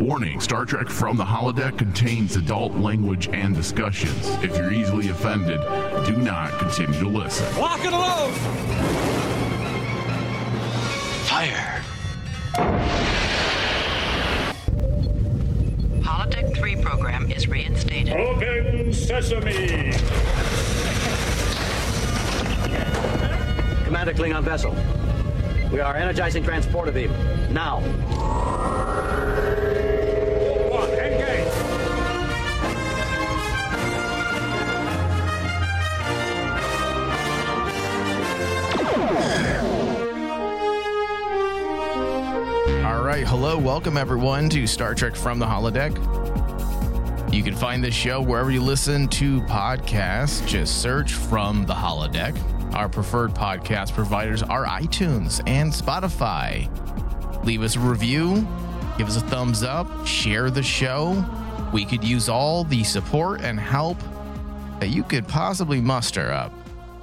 Warning Star Trek from the holodeck contains adult language and discussions. If you're easily offended, do not continue to listen. Lock and load! Fire. Holodeck 3 program is reinstated. Open sesame! Commander Klingon vessel. We are energizing transporter beam. Now. Welcome everyone to Star Trek from the Holodeck. You can find this show wherever you listen to podcasts. Just search from the Holodeck. Our preferred podcast providers are iTunes and Spotify. Leave us a review, give us a thumbs up, share the show. We could use all the support and help that you could possibly muster up.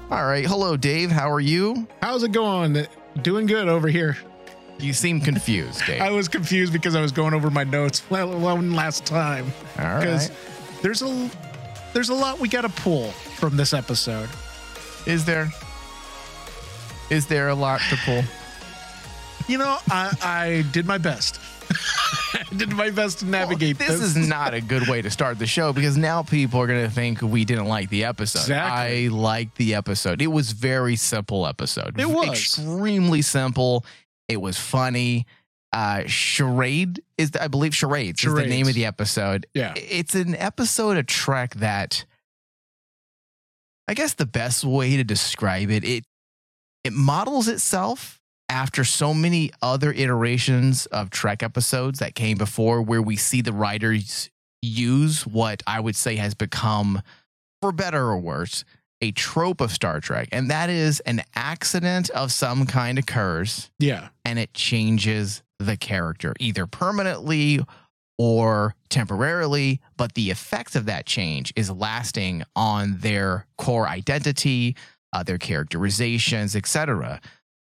All right, hello, Dave. How are you? How's it going? Doing good over here. You seem confused, Dave. I was confused because I was going over my notes well one last time. All Because there's a there's a lot we got to pull from this episode. Is there? Is there a lot to pull? You know, I, I did my best. I did my best to navigate Well, this is not a good way to start the show because now people are going to think we didn't like the episode. Exactly. I liked the episode. It was very simple episode. It was. extremely simple. It was funny. Uh, charade is the, I believe charades, is the name of the episode. Yeah. it's an episode of Trek that I guess the best way to describe it it it models itself after so many other iterations of Trek episodes that came before where we see the writers use what I would say has become for better or worse a trope of Star Trek and that is an accident of some kind occurs Yeah. and it changes the character either permanently or temporarily, but the effect of that change is lasting on their core identity, uh, their characterizations, etc.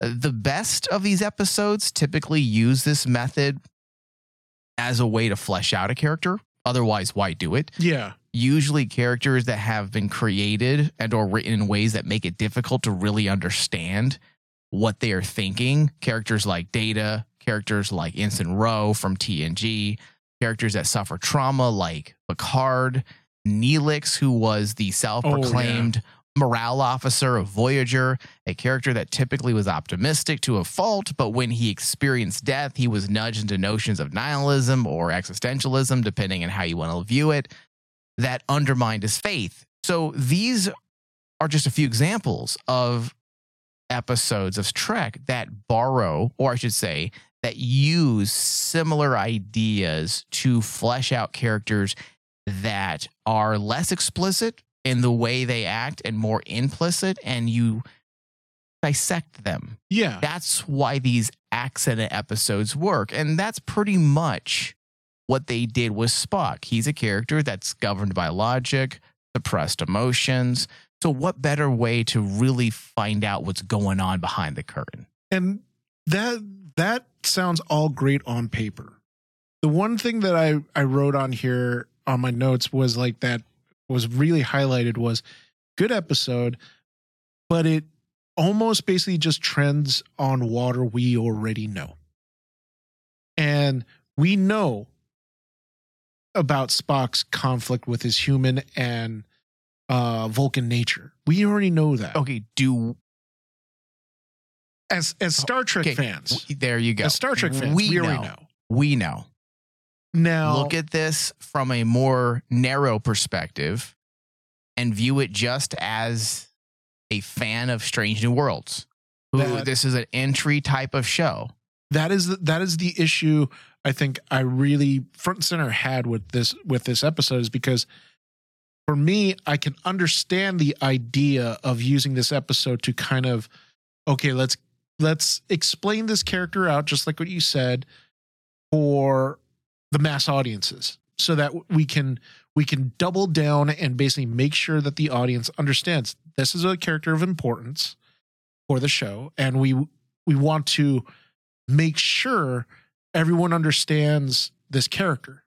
The best of these episodes typically use this method as a way to flesh out a character. Otherwise, why do it? Yeah. Usually characters that have been created and or written in ways that make it difficult to really understand what they are thinking. Characters like data characters like ensign Ro from tng characters that suffer trauma like picard neelix who was the self-proclaimed oh, morale officer of voyager a character that typically was optimistic to a fault but when he experienced death he was nudged into notions of nihilism or existentialism depending on how you want to view it that undermined his faith. So these are just a few examples of episodes of Trek that borrow, or I should say, that use similar ideas to flesh out characters that are less explicit in the way they act and more implicit, and you dissect them. Yeah. That's why these accident episodes work. And that's pretty much what they did with Spock. He's a character that's governed by logic, suppressed emotions. So, what better way to really find out what's going on behind the curtain? And that that sounds all great on paper. The one thing that I I wrote on here on my notes was like that was really highlighted was good episode, but it almost basically just trends on water we already know. And we know about Spock's conflict with his human and uh Vulcan nature. We already know that. Okay, do As as Star Trek okay, fans. there you go. As Star Trek fans, we, already know. We know. Now Look at this from a more narrow perspective and view it just as a fan of Strange New Worlds. Who That- this is an entry type of show. that is the, that is the issue I think I really front and center had with this with this episode is because for me I can understand the idea of using this episode to kind of okay let's let's explain this character out just like what you said for the mass audiences so that we can we can double down and basically make sure that the audience understands this is a character of importance for the show. And we we want to make sure everyone understands this character.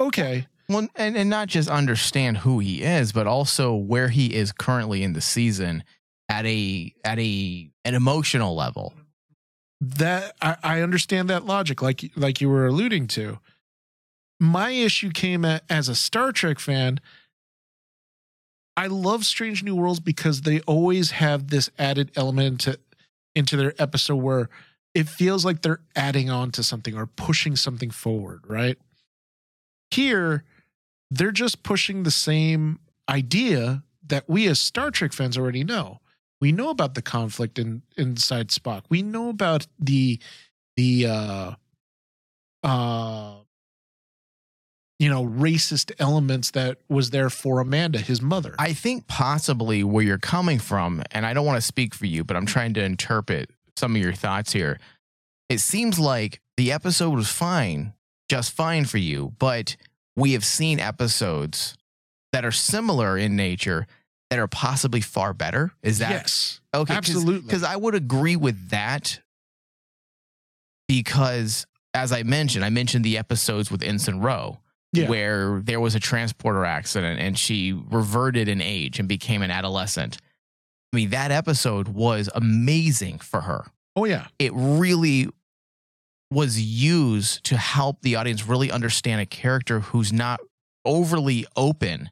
Okay. Well, and, and not just understand who he is, but also where he is currently in the season at a at a an emotional level. that I, I understand that logic like like you were alluding to my issue came at, as a star trek fan i love strange new worlds because they always have this added element to, into their episode where it feels like they're adding on to something or pushing something forward right here they're just pushing the same idea that we as star trek fans already know we know about the conflict in inside Spock. We know about the the uh uh you know racist elements that was there for Amanda, his mother. I think possibly where you're coming from, and I don't want to speak for you, but I'm trying to interpret some of your thoughts here. It seems like the episode was fine, just fine for you, but we have seen episodes that are similar in nature that are possibly far better. Is that yes, okay? absolutely. Because I would agree with that because, as I mentioned, I mentioned the episodes with Ensign Ro Yeah. where there was a transporter accident and she reverted in age and became an adolescent. I mean, that episode was amazing for her. oh yeah, It really was used to help the audience really understand a character who's not overly open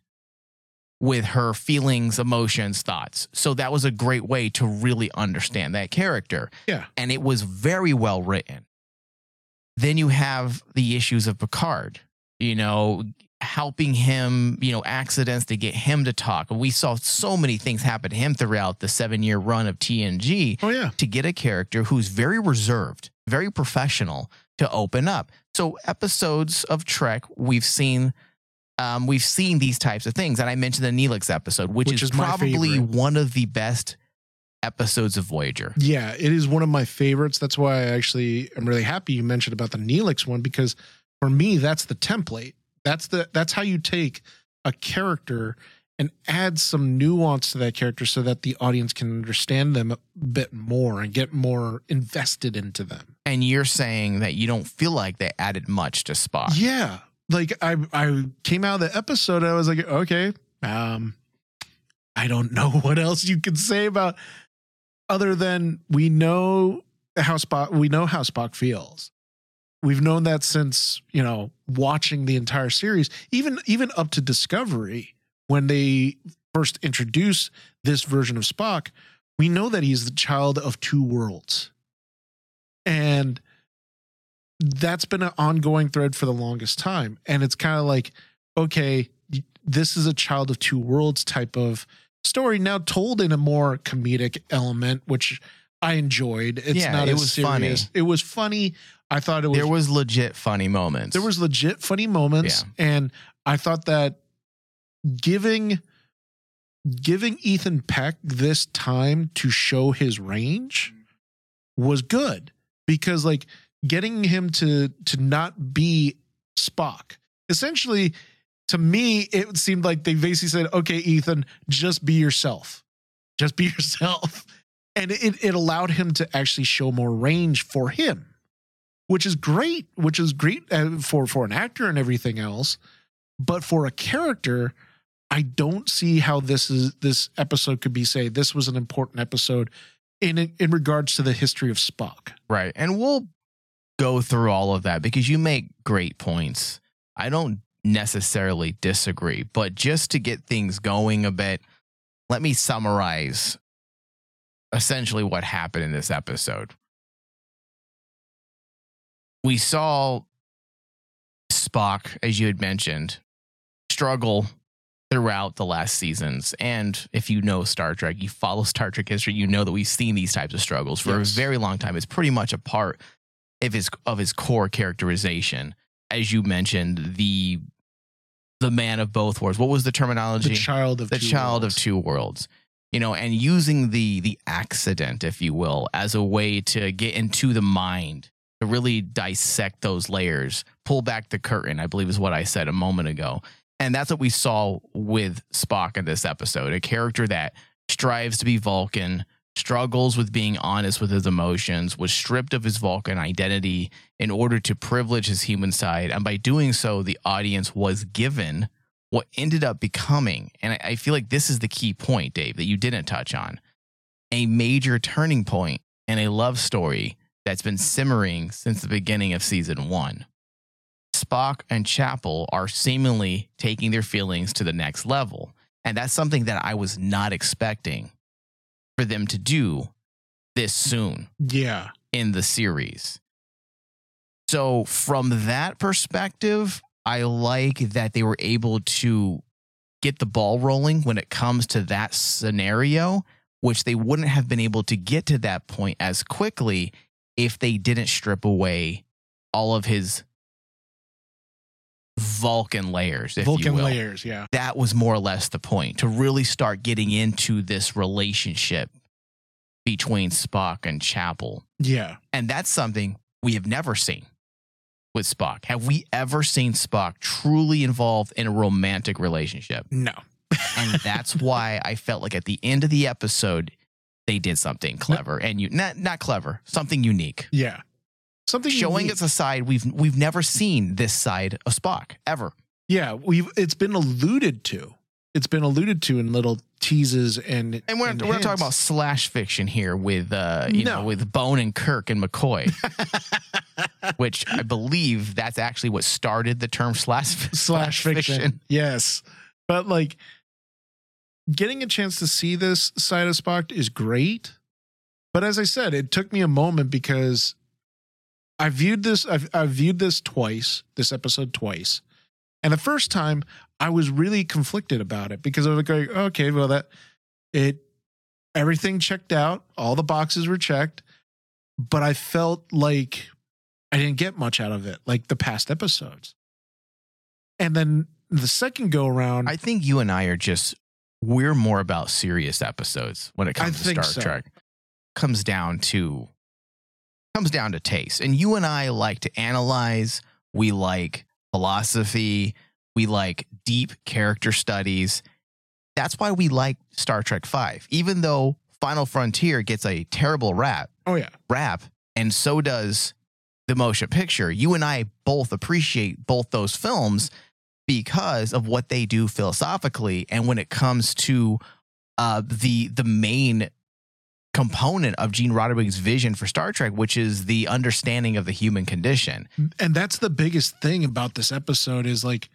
with her feelings, emotions, thoughts. So that was a great way to really understand that character. Yeah. And it was very well written. Then you have the issues of Picard, you know, helping him, you know, accidents to get him to talk. We saw so many things happen to him throughout the seven year run of TNG oh yeah, to get a character who's very reserved, very professional to open up. So episodes of Trek, we've seen um, we've seen these types of things. And I mentioned the Neelix episode, which, Which is, is probably one of the best episodes of Voyager. yeah. It is one of my favorites. That's why I actually am really happy you mentioned about the Neelix one because for me that's the template. That's the that's how you take a character and add some nuance to that character so that the audience can understand them a bit more and get more invested into them. And you're saying that you don't feel like they added much to Spock. Yeah. Like I I came out of the episode I was like, okay, um I don't know what else you can say about other than we know how Spock we know how Spock feels. We've known that since, you know, watching the entire series, even even up to Discovery when they first introduce this version of Spock, we know that he's the child of two worlds. And that's been an ongoing thread for the longest time. And it's kind of like, okay, this is a child of two worlds type of story now told in a more comedic element, which I enjoyed. It's Yeah, not it as was serious. funny. It was funny. I thought it was there was legit funny moments. there was legit funny moments and i thought that giving giving ethan peck this time to show his range was good because like getting him to to not be spock essentially to me it seemed like they basically said okay ethan just be yourself. Just be yourself. And it, it allowed him to actually show more range for him which is great, which is great uh, for for an actor and everything else. But for a character, I don't see how this is this episode could be say this was an important episode in in regards to the history of Spock. Right. And we'll go through all of that because you make great points. I don't necessarily disagree, but just to get things going a bit, let me summarize essentially what happened in this episode. We saw Spock, as you had mentioned, struggle throughout the last seasons. And if you know Star Trek, you follow Star Trek history, you know that we've seen these types of struggles for Yes. a very long time. It's pretty much a part of his of his core characterization. As you mentioned, the the man of both worlds. What was the terminology? The child of the two child worlds. of two worlds you know and using the the accident if you will as a way to get into the mind to really dissect those layers pull back the curtain i believe is what i said a moment ago and that's what we saw with spock in this episode a character that strives to be vulcan struggles with being honest with his emotions, was stripped of his Vulcan identity in order to privilege his human side. And by doing so, the audience was given what ended up becoming, and I, feel like this is the key point, Dave, that you didn't touch on a major turning point in a love story that's been simmering since the beginning of season one. Spock and Chapel are seemingly taking their feelings to the next level. And that's something that I was not expecting for them to do this soon Yeah. in the series. So, from that perspective, I like that they were able to get the ball rolling when it comes to that scenario, which they wouldn't have been able to get to that point as quickly if they didn't strip away all of his Vulcan layers, if you Vulcan layers. Yeah. that was more or less the point to really start getting into this relationship between Spock and Chapel. Yeah. And that's something we have never seen with Spock. Have we ever seen Spock truly involved in a romantic relationship? No. And that's why I felt like at the end of the episode, they did something clever and you not not clever, something unique. Yeah. Something Showing unique. us a side we've we've never seen this side of Spock ever. Yeah, we've it's been alluded to. It's been alluded to in little teases and And we're, and we're not talking about slash fiction here with uh you know with Bone and Kirk and McCoy, which I believe that's actually what started the term slash slash fiction. Yes. But like getting a chance to see this side of Spock is great. But as I said, it took me a moment because I viewed this I've, I viewed this twice, this episode twice. And the first time I was really conflicted about it because I was like, okay, well that it everything checked out, all the boxes were checked, but I felt like I didn't get much out of it, like the past episodes. And then the second go around, I think you and I are just we're more about serious episodes when it I comes to think Star so. Trek. Comes down to comes down to taste. And you and I like to analyze, we like philosophy, we like deep character studies. That's why we like Star Trek 5. Even though Final Frontier gets a terrible rap, oh yeah, rap, and so does the motion picture. You and I both appreciate both those films because of what they do philosophically, and when it comes to uh, the the main component of Gene Roddenberry's vision for Star Trek, which is the understanding of the human condition. and that's the biggest thing about this episode is like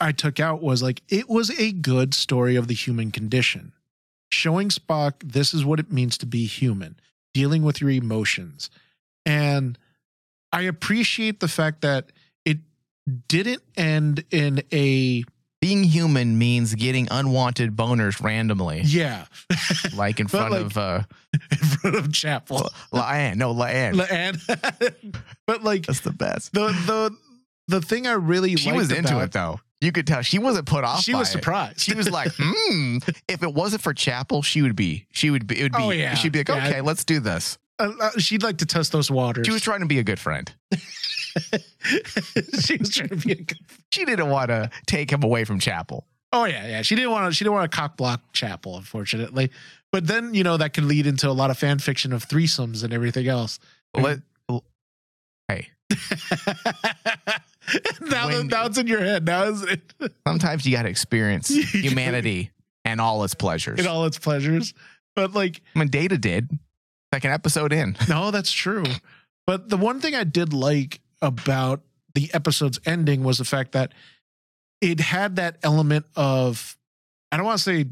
I took out was like it was a good story of the human condition, showing Spock this is what it means to be human, dealing with your emotions, and I appreciate the fact that didn't end in a Being human means getting unwanted boners randomly, yeah like in front like- of uh, in front of Chapel. La'an. No, La'an. and but like That's the best. the the the thing I really She liked was into it though. You could tell she wasn't put off. She was it. surprised. She was like, "Hmm." If it wasn't for Chapel, she would be. She would be. It would be. Oh, yeah. She'd be like, Yeah. "Okay, let's do this." Uh, uh, she'd like to test those waters. She was trying to be a good friend. she was trying to be a good. She didn't want to take him away from Chapel. Oh yeah, yeah. She didn't want to. She didn't want to cock block Chapel, unfortunately. But then you know that could lead into a lot of fan fiction of threesomes and everything else. Let, hey, now, When- now it's in your head. Now is it sometimes you got to experience humanity and all its pleasures. And all its pleasures? But like, I mean, Data did. Like an episode in. no, that's true. But the one thing I did like about the episode's ending was the fact that it had that element of I don't want to say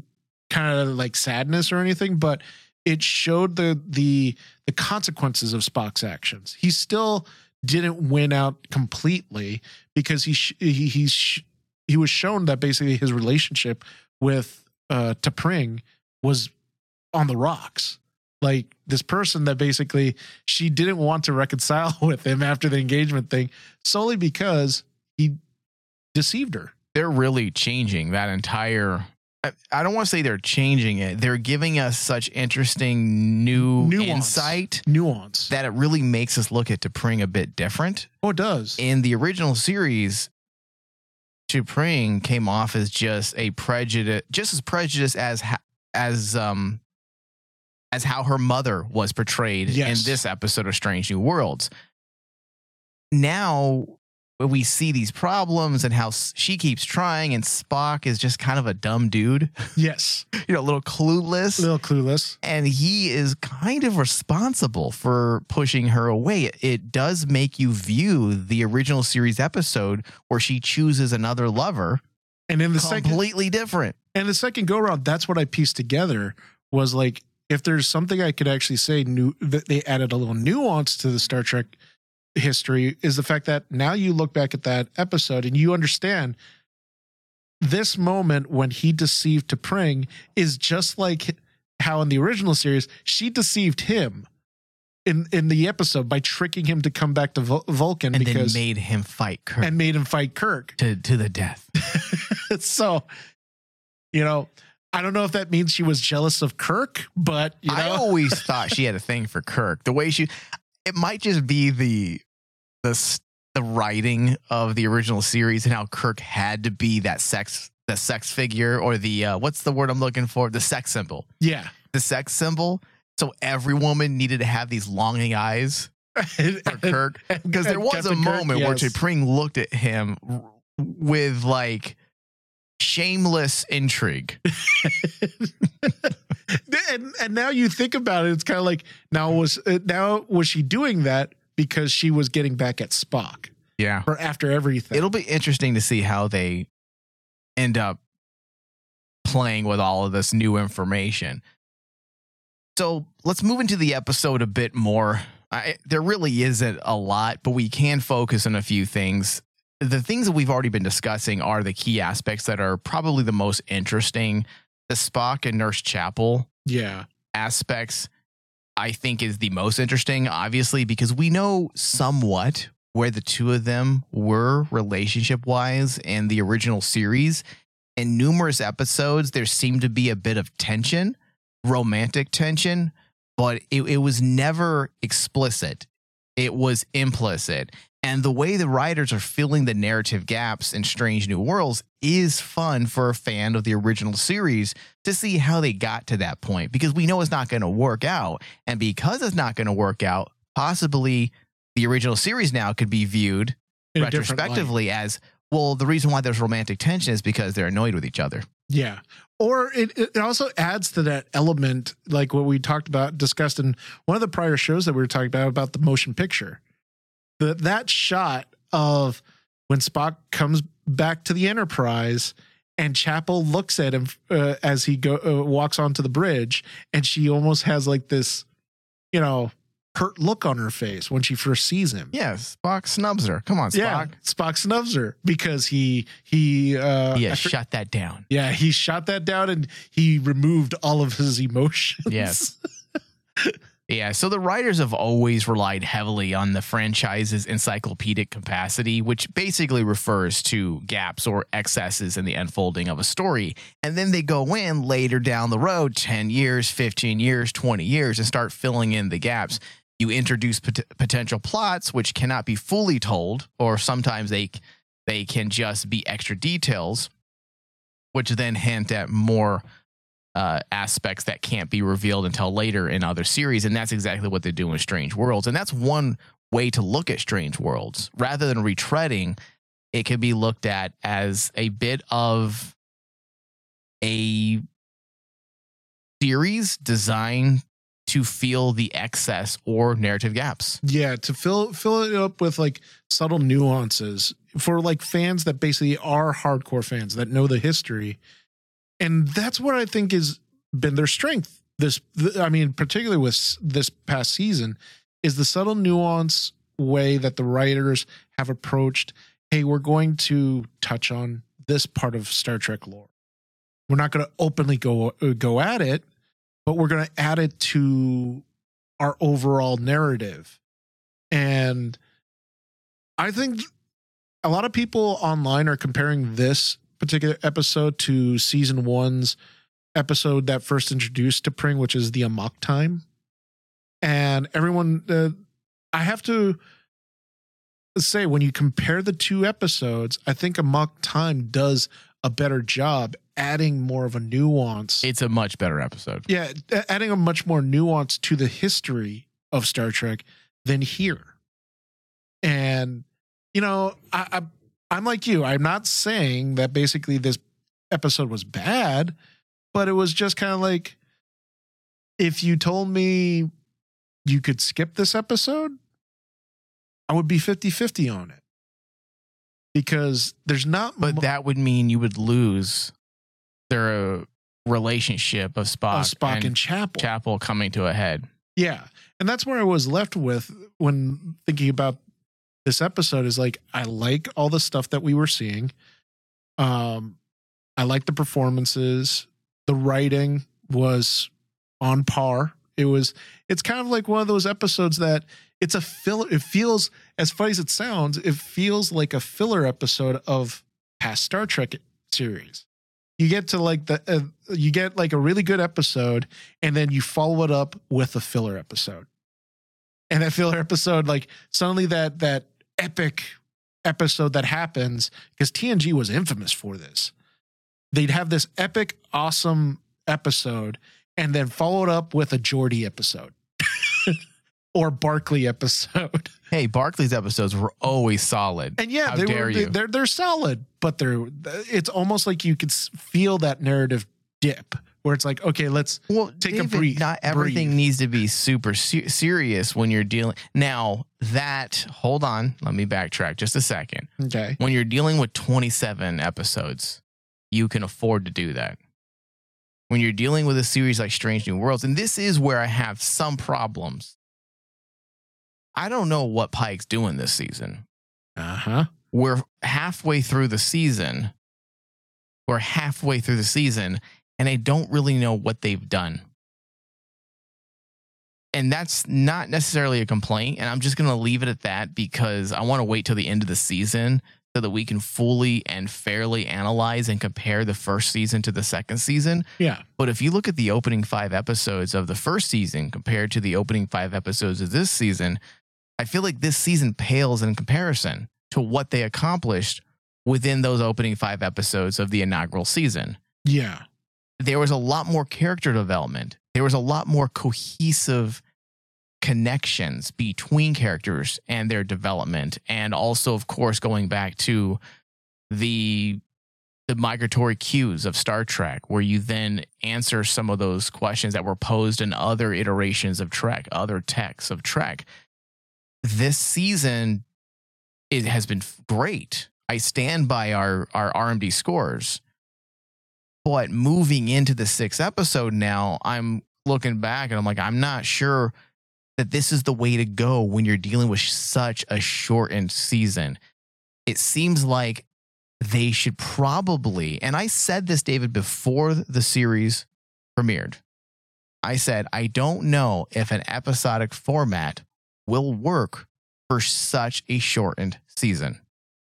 kind of like sadness or anything, but it showed the the the consequences of Spock's actions. He still didn't win out completely because he sh- he he's sh- he was shown that basically his relationship with uh T'Pring was on the rocks. Like this person that basically she didn't want to reconcile with him after the engagement thing solely because he deceived her. They're really changing that entire. I- I don't want to say they're changing it. They're giving us such interesting new Nuance. insight Nuance. that it really makes us look at T'Pring a bit different. oh, it does. In the original series, T'Pring came off as just a prejudice, just as prejudiced as as um as how her mother was portrayed Yes. in this episode of Strange New Worlds. Now we see these problems and how she keeps trying, and Spock is just kind of a dumb dude, Yes. you know, a little clueless. A little clueless. and he is kind of responsible for pushing her away. It, does make you view the original series episode where she chooses another lover And in the second completely different. and the second go round, that's what I pieced together was like if there's something I could actually say new that they added a little nuance to the Star Trek history is the fact that now you look back at that episode and you understand this moment when he deceived T'Pring is just like how in the original series she deceived him in in the episode by tricking him to come back to Vul- Vulcan And because then made him fight Kirk and made him fight Kirk. to, to the death. so, you know, I don't know if that means she was jealous of Kirk, but you know, I always thought she had a thing for Kirk. The way she, it might just be the the the writing of the original series and how Kirk had to be that sex the sex figure or the uh, what's the word I'm looking for the sex symbol yeah. the sex symbol. So every woman needed to have these longing eyes for Kirk because there was a Captain Kirk, moment where yes. T'Pring looked at him with like shameless intrigue. and and now you think about it, it's kind of like now was uh, now was she doing that because she was getting back at Spock Yeah. or after everything? It'll be interesting to see how they end up playing with all of this new information. So let's move into the episode a bit more. I, there really isn't a lot, but we can focus on a few things. The things that we've already been discussing are the key aspects that are probably the most interesting. The Spock and Nurse Chapel yeah. aspects I think is the most interesting, obviously, because we know somewhat where the two of them were relationship wise in the original series. In numerous episodes, there seemed to be a bit of tension, romantic tension, but it, it was never explicit. It was implicit. And the way the writers are filling the narrative gaps in Strange New Worlds is fun for a fan of the original series to see how they got to that point because we know it's not going to work out. And because it's not going to work out, possibly the original series now could be viewed In a different light. retrospectively as well, the reason why there's romantic tension is because they're annoyed with each other. Yeah. Or it, it also adds to that element, like what we talked about, discussed in one of the prior shows that we were talking about, about the motion picture. The, that shot of when Spock comes back to the Enterprise and Chapel looks at him uh, as he go uh, walks onto the bridge, and she almost has like this, you know, hurt look on her face when she first sees him. Yeah, Spock snubs her. Come on, Spock. Yeah, Spock snubs her because he he uh, Yeah, shut that down. yeah, he shot that down and he removed all of his emotions. Yes. Yeah, so the writers have always relied heavily on the franchise's encyclopedic capacity, which basically refers to gaps or excesses in the unfolding of a story. And then they go in later down the road, 10 years, 15 years, 20 years, and start filling in the gaps. You introduce pot- potential plots, which cannot be fully told, or sometimes they, they can just be extra details, which then hint at more uh, aspects that can't be revealed until later in other series. And that's exactly what they do in Strange Worlds. And that's one way to look at Strange Worlds. Rather than retreading, it could be looked at as a bit of a series designed to feel the excess or narrative gaps. Yeah, to fill fill it up with like subtle nuances for like fans that basically are hardcore fans that know the history. And that's what I think has been their strength. This th- I mean particularly with this past season is the subtle nuance way that the writers have approached, hey, we're going to touch on this part of Star Trek lore. We're not going to openly go uh, go at it, but we're going to add it to our overall narrative. And I think a lot of people online are comparing this particular episode to season one's episode that first introduced T'Pring, which is the Amok time. And everyone, uh, I have to say, when you compare the two episodes, I think Amok time does a better job adding more of a nuance. It's a much better episode. yeah, adding a much more nuance to the history of Star Trek than here. And you know, I, I I'm like you. I'm not saying that basically this episode was bad, but it was just kind of like if you told me you could skip this episode, I would be 50-50 on it. Because there's not But mu- that would mean you would lose their uh, relationship of Spock, of Spock and, and Chapel. Chapel coming to a head. Yeah. And that's where I was left with when thinking about this episode is like I like all the stuff that we were seeing. Um I like the performances. The writing was on par. It was it's kind of like one of those episodes that it's a filler it feels as funny as it sounds, it feels like a filler episode of past Star Trek series. You get to like the uh, you get like a really good episode and then you follow it up with a filler episode. And that filler episode, like suddenly that that epic episode that happens, because TNG was infamous for this. They'd have this epic, awesome episode, and then followed up with a Geordi episode. or Barkley episode. Hey, Barkley's episodes were always solid. And yeah, How they dare were you. they're they're solid, but they're it's almost like you could feel that narrative dip where it's like, okay, let's Well, Take a David, breath- Not everything breathe. needs to be super se- serious when you're dealing. Now that, hold on, let me backtrack just a second. okay. When you're dealing with 27 episodes, you can afford to do that. When you're dealing with a series like Strange New Worlds, and this is where I have some problems. I don't know what Pike's doing this season. Uh-huh. We're halfway through the season. We're halfway through the season, and I don't really know what they've done. And that's not necessarily a complaint. And I'm just going to leave it at that because I want to wait till the end of the season so that we can fully and fairly analyze and compare the first season to the second season. Yeah. But if you look at the opening five episodes of the first season compared to the opening five episodes of this season, I feel like this season pales in comparison to what they accomplished within those opening five episodes of the inaugural season. Yeah. There was a lot more character development, there was a lot more cohesive connections between characters and their development and also of course going back to the the migratory cues of Star Trek, where you then answer some of those questions that were posed in other iterations of Trek, other texts of Trek. This season, it has been great. I stand by our our RMD scores, but moving into the sixth episode now, I'm looking back and I'm like, I'm not sure that this is the way to go when you're dealing with such a shortened season. It seems like they should probably, and I said this, David, before the series premiered. I said, I don't know if an episodic format will work for such a shortened season.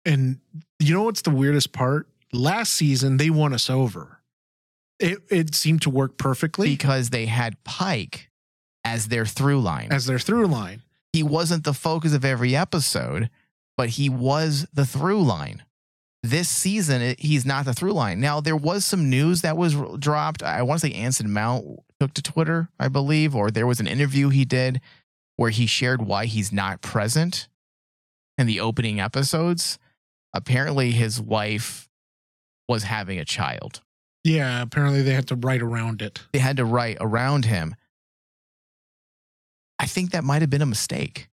And you know what's the weirdest part? Last season they won us over. It it seemed to work perfectly Because they had Pike as their through line. as their through line. he wasn't the focus of every episode, but he was the through line. This season, it- he's not the through line. Now, there was some news that was dropped. I want to say Anson Mount took to Twitter, I believe, or there was an interview he did where he shared why he's not present in the opening episodes. Apparently, his wife was having a child. Yeah, apparently they had to write around it. They had to write around him. I think that might have been a mistake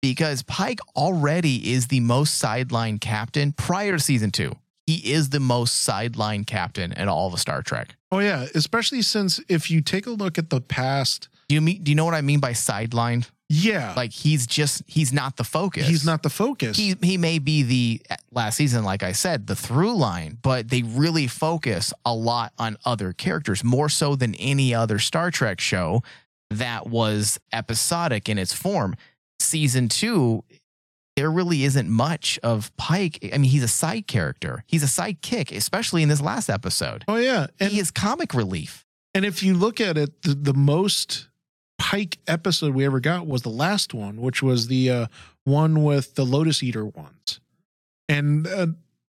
because Pike already is the most sidelined captain prior to season two. He is the most sideline captain in all of Star Trek. Oh yeah, especially since if you take a look at the past, Do you mean? Do you know what I mean by sideline? yeah, Like he's just he's not the focus. he's not the focus. He he may be the last season, like I said, the through line, but they really focus a lot on other characters more so than any other Star Trek show that was episodic in its form. Season two, there really isn't much of Pike. I mean, he's a side character. He's a sidekick, especially in this last episode. oh yeah, and he is comic relief. and if you look at it, the, the most Pike episode we ever got was the last one, which was the uh, one with the Lotus Eater ones, and uh,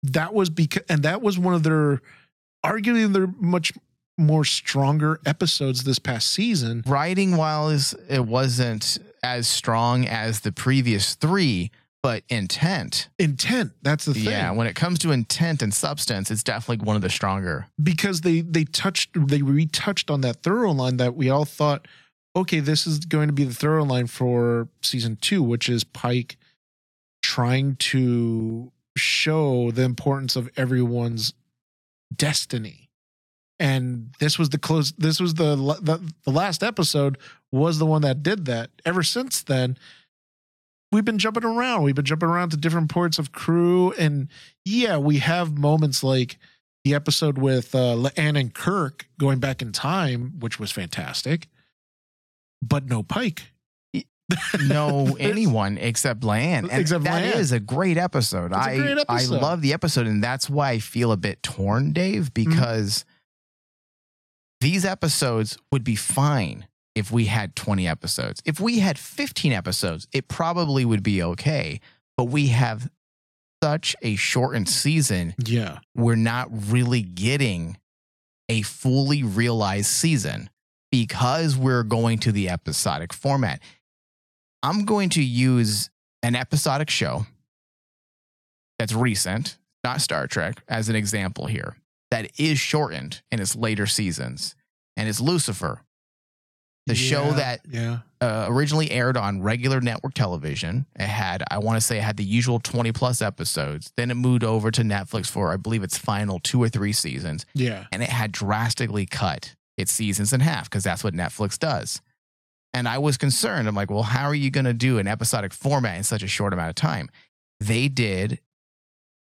that was because and that was one of their arguably their much more stronger episodes this past season. Writing wise, it wasn't as strong as the previous three, but intent. Intent, that's the thing. Yeah, when it comes to intent and substance, it's definitely one of the stronger. because they they touched they retouched on that thorough line that we all thought okay this is going to be the thorough line for season two which is pike trying to show the importance of everyone's destiny and this was the close this was the, the the last episode was the one that did that ever since then we've been jumping around we've been jumping around to different ports of crew and yeah we have moments like the episode with uh, La'an and Kirk going back in time, which was fantastic, but no Pike. No anyone except La'an. And Except that La'an. is a great episode. It's I great episode. I love the episode, and that's why I feel a bit torn, Dave, Mm-hmm. because these episodes would be fine if we had 20 episodes. If we had 15 episodes, it probably would be okay. But we have such a shortened season Yeah, we're not really getting a fully realized season because we're going to the episodic format. I'm going to use an episodic show that's recent, not Star Trek, as an example here, that is shortened in its later seasons, and it's Lucifer, the show that yeah, uh, originally aired on regular network television. It had, I want to say, it had the usual 20 plus episodes. Then it moved over to Netflix for, I believe, its final two or three seasons. yeah, And it had drastically cut its seasons in half because that's what Netflix does. And I was concerned. I'm like, well, how are you going to do an episodic format in such a short amount of time? They did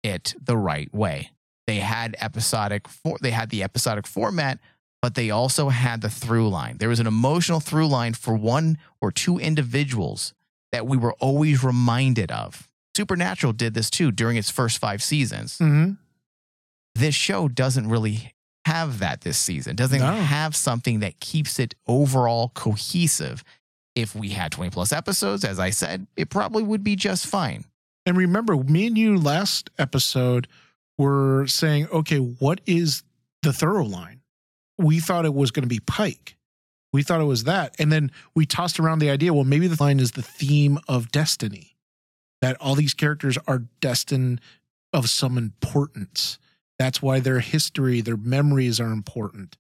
it the right way. They had episodic, for, they had the episodic format, but they also had the through line. There was an emotional through line for one or two individuals that we were always reminded of. Supernatural did this too during its first five seasons. hmm This show doesn't really have that this season. Doesn't No. have something that keeps it overall cohesive. If we had 20 plus episodes, as I said, it probably would be just fine. And remember, me and you last episode were saying, okay, what is the thorough line? We thought it was going to be Pike. We thought it was that. And then we tossed around the idea, well, maybe the line is the theme of destiny, that all these characters are destined of some importance. That's why their history, their memories are important.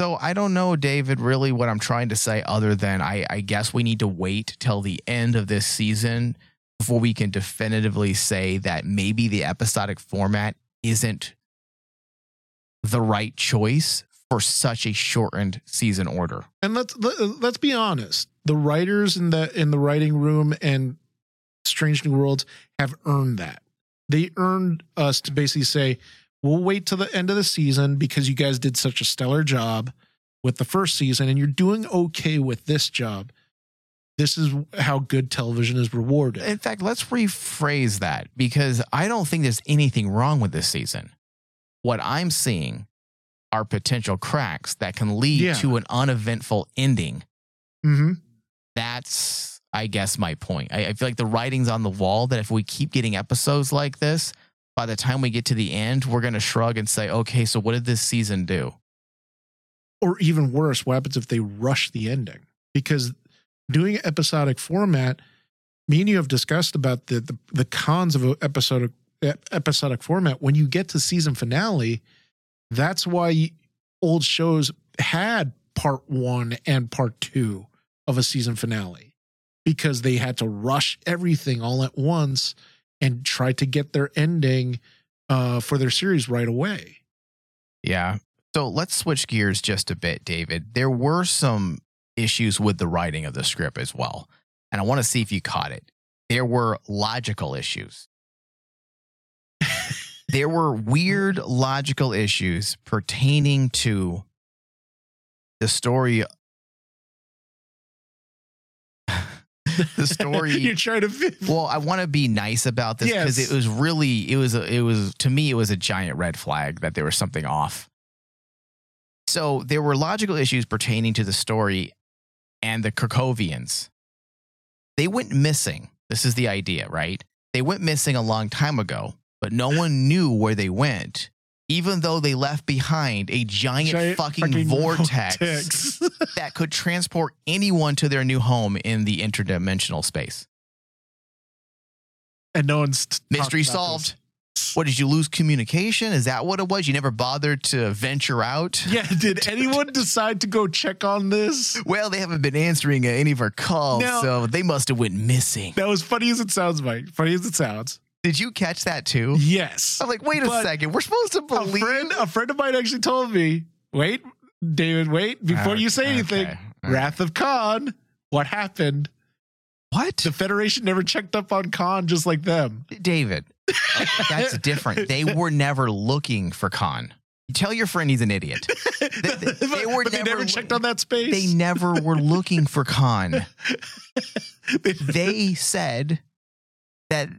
So I don't know, David, really what I'm trying to say, other than I, I guess we need to wait till the end of this season before we can definitively say that maybe the episodic format isn't the right choice for such a shortened season order. And let's let, let's be honest. The writers in the in the writing room and Strange New Worlds have earned that. They earned us to basically say, "We'll wait till the end of the season because you guys did such a stellar job with the first season, and you're doing okay with this job. This is how good television is rewarded." In fact, let's rephrase that because I don't think there's anything wrong with this season. What I'm seeing are potential cracks that can lead Yeah. to an uneventful ending. hmm That's, I guess, my point. I, I feel like the writing's on the wall that if we keep getting episodes like this, by the time we get to the end, we're going to shrug and say, okay, so what did this season do? Or even worse, what happens if they rush the ending? Because doing episodic format, me and you have discussed about the the, the cons of episodic episodic format. When you get to season finale, that's why old shows had part one and part two of a season finale because they had to rush everything all at once and try to get their ending uh, for their series right away. Yeah. So let's switch gears just a bit, David. There were some issues with the writing of the script as well. And I want to see if you caught it. There were logical issues. There were weird logical issues pertaining to the story. the story You're trying to. well, I want to be nice about this because Yes. it was really, it was, a, it was to me, it was a giant red flag that there was something off. So there were logical issues pertaining to the story and the Krakowians. They went missing. This is the idea, right? They went missing a long time ago, but no one knew where they went, even though they left behind a giant, Giant fucking, vortex, that could transport anyone to their new home in the interdimensional space. and no one's Mystery solved. What did you lose communication? Is that what it was? You never bothered to venture out? Yeah, did anyone decide to go check on this? Well, they haven't been answering any of our calls, Now- so they must have went missing. That was funny as it sounds, Mike. Funny as it sounds. Did you catch that too? Yes. I'm like, wait a But second. We're supposed to believe. a friend, a friend of mine actually told me, wait, David, wait, before you say anything, okay, okay. Wrath of Khan, what happened? What? The Federation never checked up on Khan just like them. David, that's different. They were never looking for Khan. Tell your friend he's an idiot. they- they were but they never never checked on that space. They never were looking for Khan. They- They said that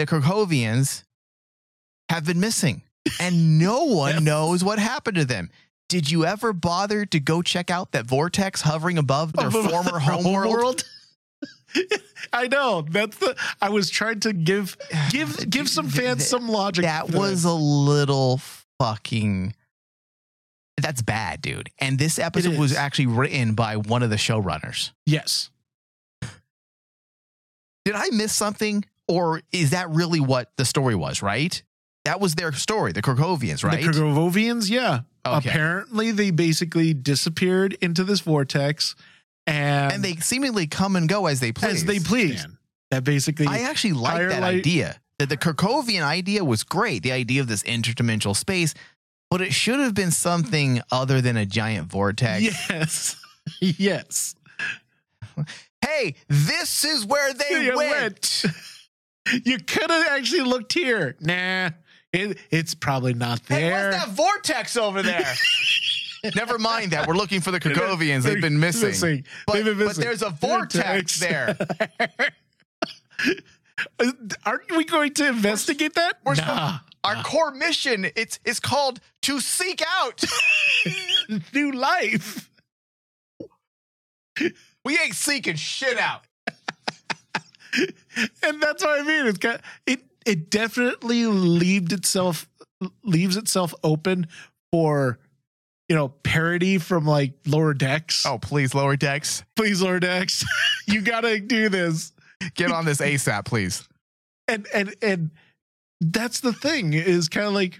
the Kerkhovians have been missing and no one Yes. knows what happened to them. Did you ever bother to go check out that vortex hovering above their Above former their home world? world? I know. That's the I was trying to give give give some fans some logic. That was a little fucking. That's bad, dude. And this episode was actually written by one of the showrunners. yes. Did I miss something? Or is that really what the story was, right? That was their story, the Kerkhovians, right? The Kerkhovians, yeah. Okay. Apparently they basically disappeared into this vortex and, and they seemingly come and go as they please. as they please. That basically I actually like that light- idea. That the Kerkhovian idea was great. The idea of this interdimensional space, but it should have been something other than a giant vortex. Yes. yes. Hey, this is where they You went. You could have actually looked here. Nah. It, it's probably not Hey, there. what's that vortex over there? Never mind that. We're looking for the Kerkhovians. They've been missing. But, They've been but there's a vortex there. Aren't we going to investigate that? We're nah. Our core mission it's it's called to seek out. New life. We ain't seeking shit out. and that's what I mean. It's got it. It definitely leaves itself leaves itself open for you know parody from like lower decks. Oh, please, lower decks. please, lower decks, you gotta do this. Get on this ASAP, please. And and and that's the thing is kind of like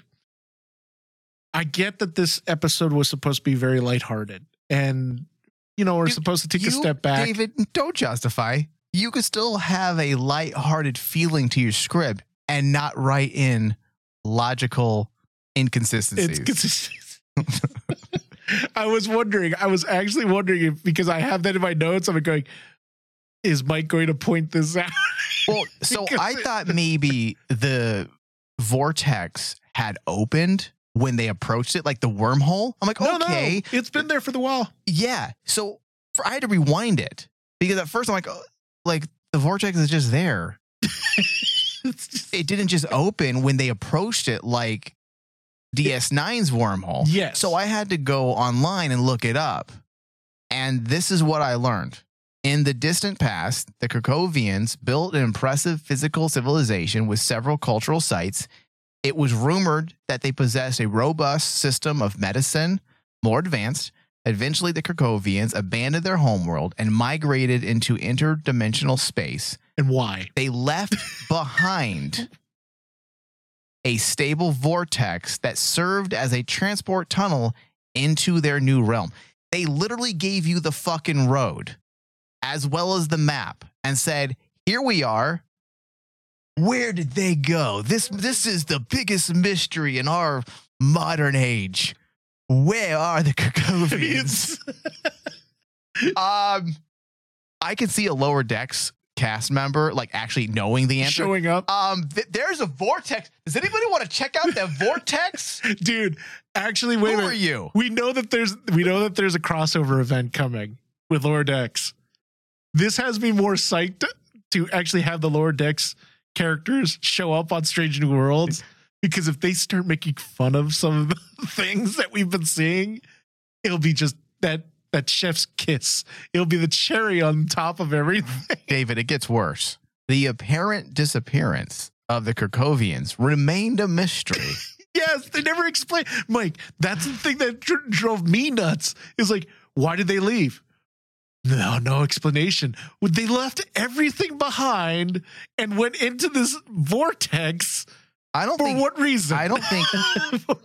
I get that this episode was supposed to be very lighthearted, and you know we're You- supposed to take a step back. David, don't justify. You could still have a light-hearted feeling to your script and not write in logical inconsistencies. I was wondering. I was actually wondering if because I have that in my notes. I'm going. Is Mike going to point this out? Well, so I thought maybe the vortex had opened when they approached it, like the wormhole. I'm like, No, okay, no, it's been there for the while. yeah. So for, I had to rewind it because at first I'm like, oh, like the vortex is just there. Just, It didn't just open when they approached it, like DS9's wormhole. yes. So I had to go online and look it up. And this is what I learned. In the distant past, the Kerkhovians built an impressive physical civilization with several cultural sites. It was rumored that they possessed a robust system of medicine, more advanced. Eventually, the Kerkhovians abandoned their homeworld and migrated into interdimensional space. and why? They left behind a stable vortex that served as a transport tunnel into their new realm. They literally gave you the fucking road as well as the map and said, "Here we are." Where did they go? This this is the biggest mystery in our modern age. Where are the Kerkhovians? um I can see a lower decks cast member like actually knowing the answer. Showing up, Um, th- there's a vortex. Does anybody want to check out that vortex? dude. Actually, wait Who are you? We know that there's we know that there's a crossover event coming with lower decks. This has me more psyched to actually have the lower decks characters show up on Strange New Worlds because if they start making fun of some of the things that we've been seeing, it'll be just that that chef's kiss. It'll be the cherry on top of everything. David, it gets worse. The apparent disappearance of the Kerkhovians remained a mystery. Yes, they never explained. Mike, that's the thing that dr- drove me nuts. Is like, why did they leave? No, no explanation. They left everything behind and went into this vortex. I don't For think what reason? I don't think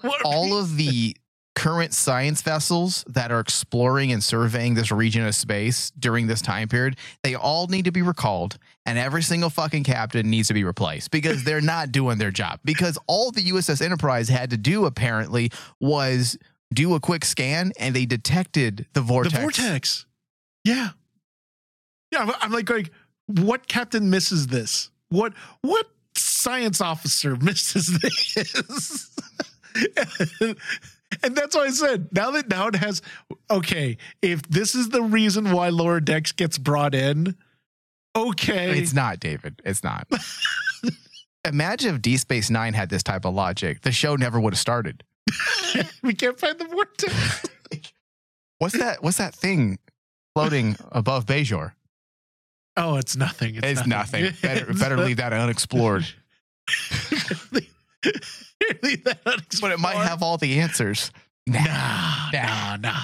all of the current science vessels that are exploring and surveying this region of space during this time period, they all need to be recalled and every single fucking captain needs to be replaced because they're not doing their job. Because all the USS Enterprise had to do apparently was do a quick scan and they detected the vortex. The vortex. Yeah. Yeah. I'm- I'm like, like, what captain misses this? What what science officer misses this? and that's why I said now that now it has okay, if this is the reason why lower decks gets brought in, okay. It's not, David. It's not. Imagine if D Space Nine had this type of logic. The show never would have started. we can't find the vortex. What's that? What's that thing floating above Bajor? Oh, it's nothing. It's nothing. Better, better leave that unexplored. But it might have all the answers. Nah, Nah. nah, nah,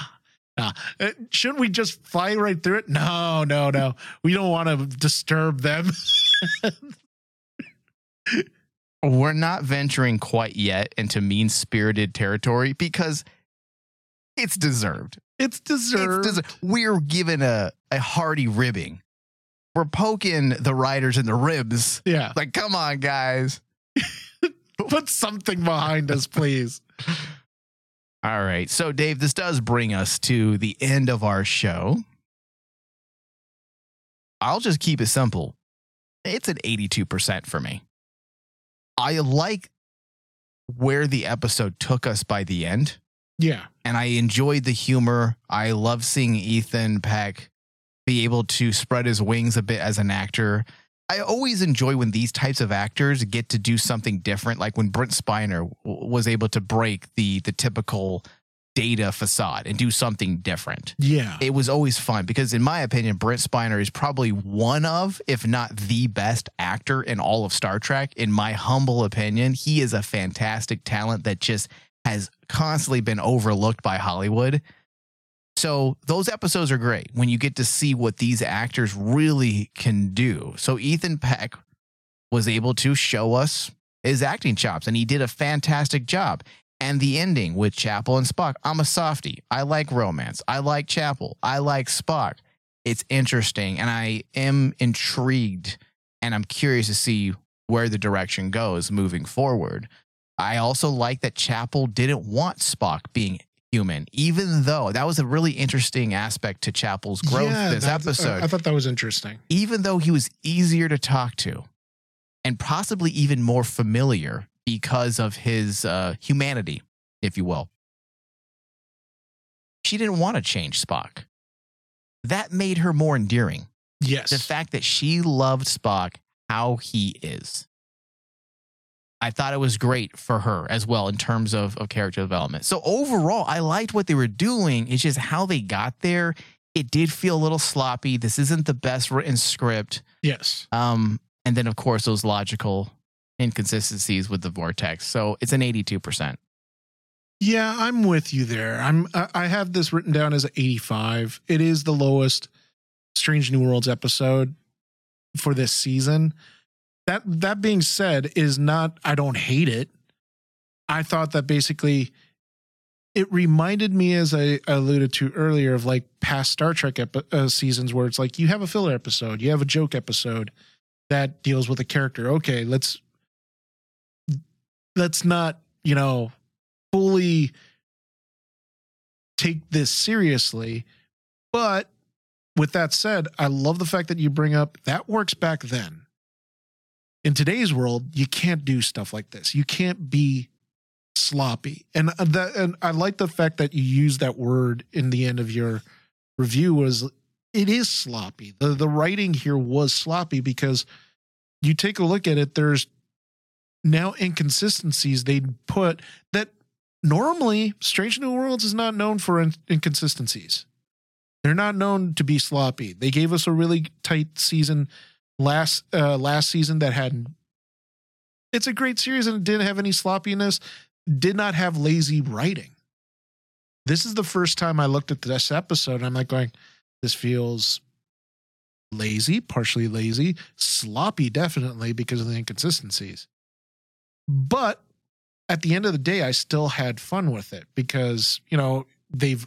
nah. Uh, shouldn't we just fly right through it? No, no, no. We don't want to disturb them. We're not venturing quite yet into mean spirited territory because it's deserved. it's deserved. It's deserved. We're given a, a hearty ribbing. We're poking the writers in the ribs. yeah. Like, come on, guys. Put something behind us, please. All right. So, Dave, this does bring us to the end of our show. I'll just keep it simple. It's an 82% for me. I like where the episode took us by the end, Yeah. and I enjoyed the humor. I love seeing Ethan Peck be able to spread his wings a bit as an actor. I always enjoy when these types of actors get to do something different, like when Brent Spiner w- was able to break the the typical data facade and do something different. Yeah. It was always fun because, in my opinion, Brent Spiner is probably one of, if not the best actor in all of Star Trek. In my humble opinion, he is a fantastic talent that just has constantly been overlooked by Hollywood. So those episodes are great when you get to see what these actors really can do. So Ethan Peck was able to show us his acting chops and he did a fantastic job. And the ending with Chapel and Spock, I'm a softie. I like romance. I like Chapel. I like Spock. It's interesting and I am intrigued and I'm curious to see where the direction goes moving forward. I also like that Chapel didn't want Spock being human, even though that was a really interesting aspect to Chapel's growth Yeah, this episode. I thought that was interesting. even though he was easier to talk to and possibly even more familiar because of his uh, humanity, if you will. She didn't want to change Spock. That made her more endearing. Yes. The fact that she loved Spock how he is. I thought it was great for her as well in terms of, of character development. So overall, I liked what they were doing. It's just how they got there. It did feel a little sloppy. This isn't the best written script. yes. Um, and then of course those logical inconsistencies with the vortex. So it's an 82%. Yeah, I'm with you there. I'm I I have this written down as an 85. It is the lowest Strange New Worlds episode for this season. That that being said is not I don't hate it. I thought that basically it reminded me as I alluded to earlier of like past Star Trek epi- uh, seasons where it's like you have a filler episode, you have a joke episode that deals with a character. Okay, let's let's not, you know, fully take this seriously. But with that said, I love the fact that you bring up that works back then. In today's world, you can't do stuff like this. You can't be sloppy. And uh, that and I like the fact that you use that word in the end of your review was it is sloppy. The the writing here was sloppy because you take a look at it there's now inconsistencies they put that normally Strange New Worlds is not known for in- inconsistencies. They're not known to be sloppy. They gave us a really tight season last uh last season that had It's a great series and it didn't have any sloppiness, did not have lazy writing. This is the first time I looked at this episode and I'm like going, this feels lazy, partially lazy, sloppy, definitely because of the inconsistencies. But at the end of the day, I still had fun with it because, you know, they've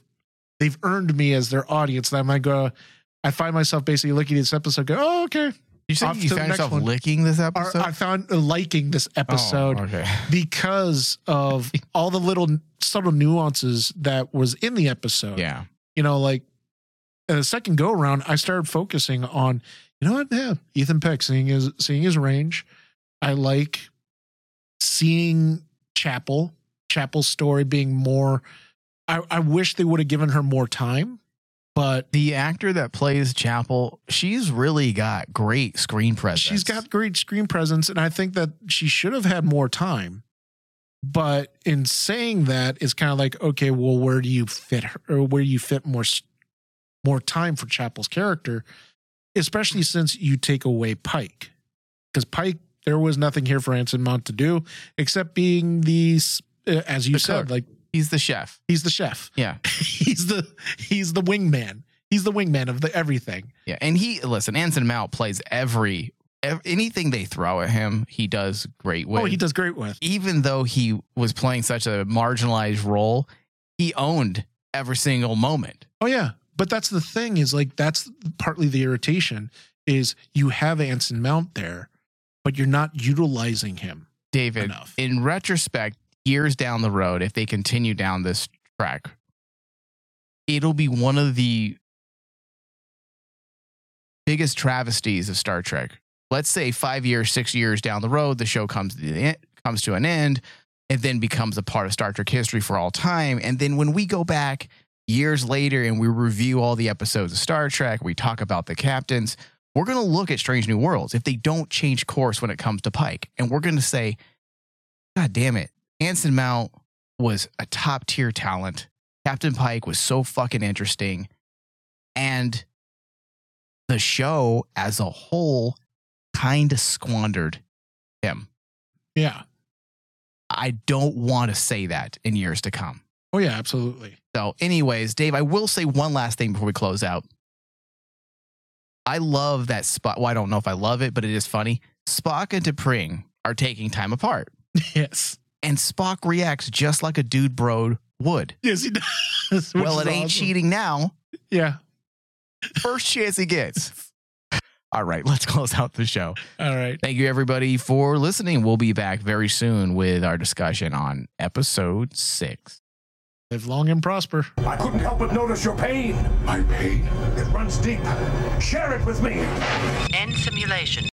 they've earned me as their audience. And I might go, I find myself basically looking at this episode, go, oh, okay. You said Off you found yourself one. licking this Or uh, episode. I found uh, liking this oh, episode Oh, okay. because of all the little subtle nuances that was in the episode. Yeah. You know, like the second go around, I started focusing on, you know what? Yeah, Ethan Peck seeing his seeing his range. I like seeing Chapel, Chapel's story being more. I, I wish they would have given her more time, but The actor that plays Chapel, she's really got great screen presence. she's got great screen presence, and I think that she should have had more time. But in saying that, it's kind of like, okay, well, where do you fit her, or where do you fit more more time for Chapel's character, especially since you take away Pike, because Pike, there was nothing here for Anson Mount to do except being the, uh, as you The said, cook. like He's the chef. he's the chef, Yeah. he's the he's the wingman, he's the wingman of the everything. Yeah. And he, listen, Anson Mount plays every, ev- anything they throw at him, he does great with. Oh, he does great with. Even though he was playing such a marginalized role, he owned every single moment. Oh yeah, but that's the thing is like that's partly the irritation is you have Anson Mount there, but you're not utilizing him. David, Enough. in retrospect, years down the road, if they continue down this track, it'll be one of the biggest travesties of Star Trek. Let's say five years, six years down the road, the show comes to the end, comes to an end, and then becomes a part of Star Trek history for all time. And then when we go back years later and we review all the episodes of Star Trek, we talk about the captains. We're going to look at Strange New Worlds if they don't change course when it comes to Pike, and we're going to say, God damn it. Anson Mount was a top tier talent. Captain Pike was so fucking interesting. And the show as a whole kind of squandered him. Yeah. I don't want to say that in years to come. Oh yeah, absolutely. So, anyways, Dave, I will say one last thing before we close out. I love that spot. Well, I don't know if I love it, but it is funny. Spock and T'Pring are taking time apart. Yes. And Spock reacts just like a dude bro would. Yes, he does. well, it ain't awesome. cheating now. Yeah. First chance he gets. All right, let's close out the show. All right. Thank you, everybody, for listening. We'll be back very soon with our discussion on episode six. Live long and prosper. I couldn't help but notice your pain. My pain? It runs deep. Share it with me. End simulation.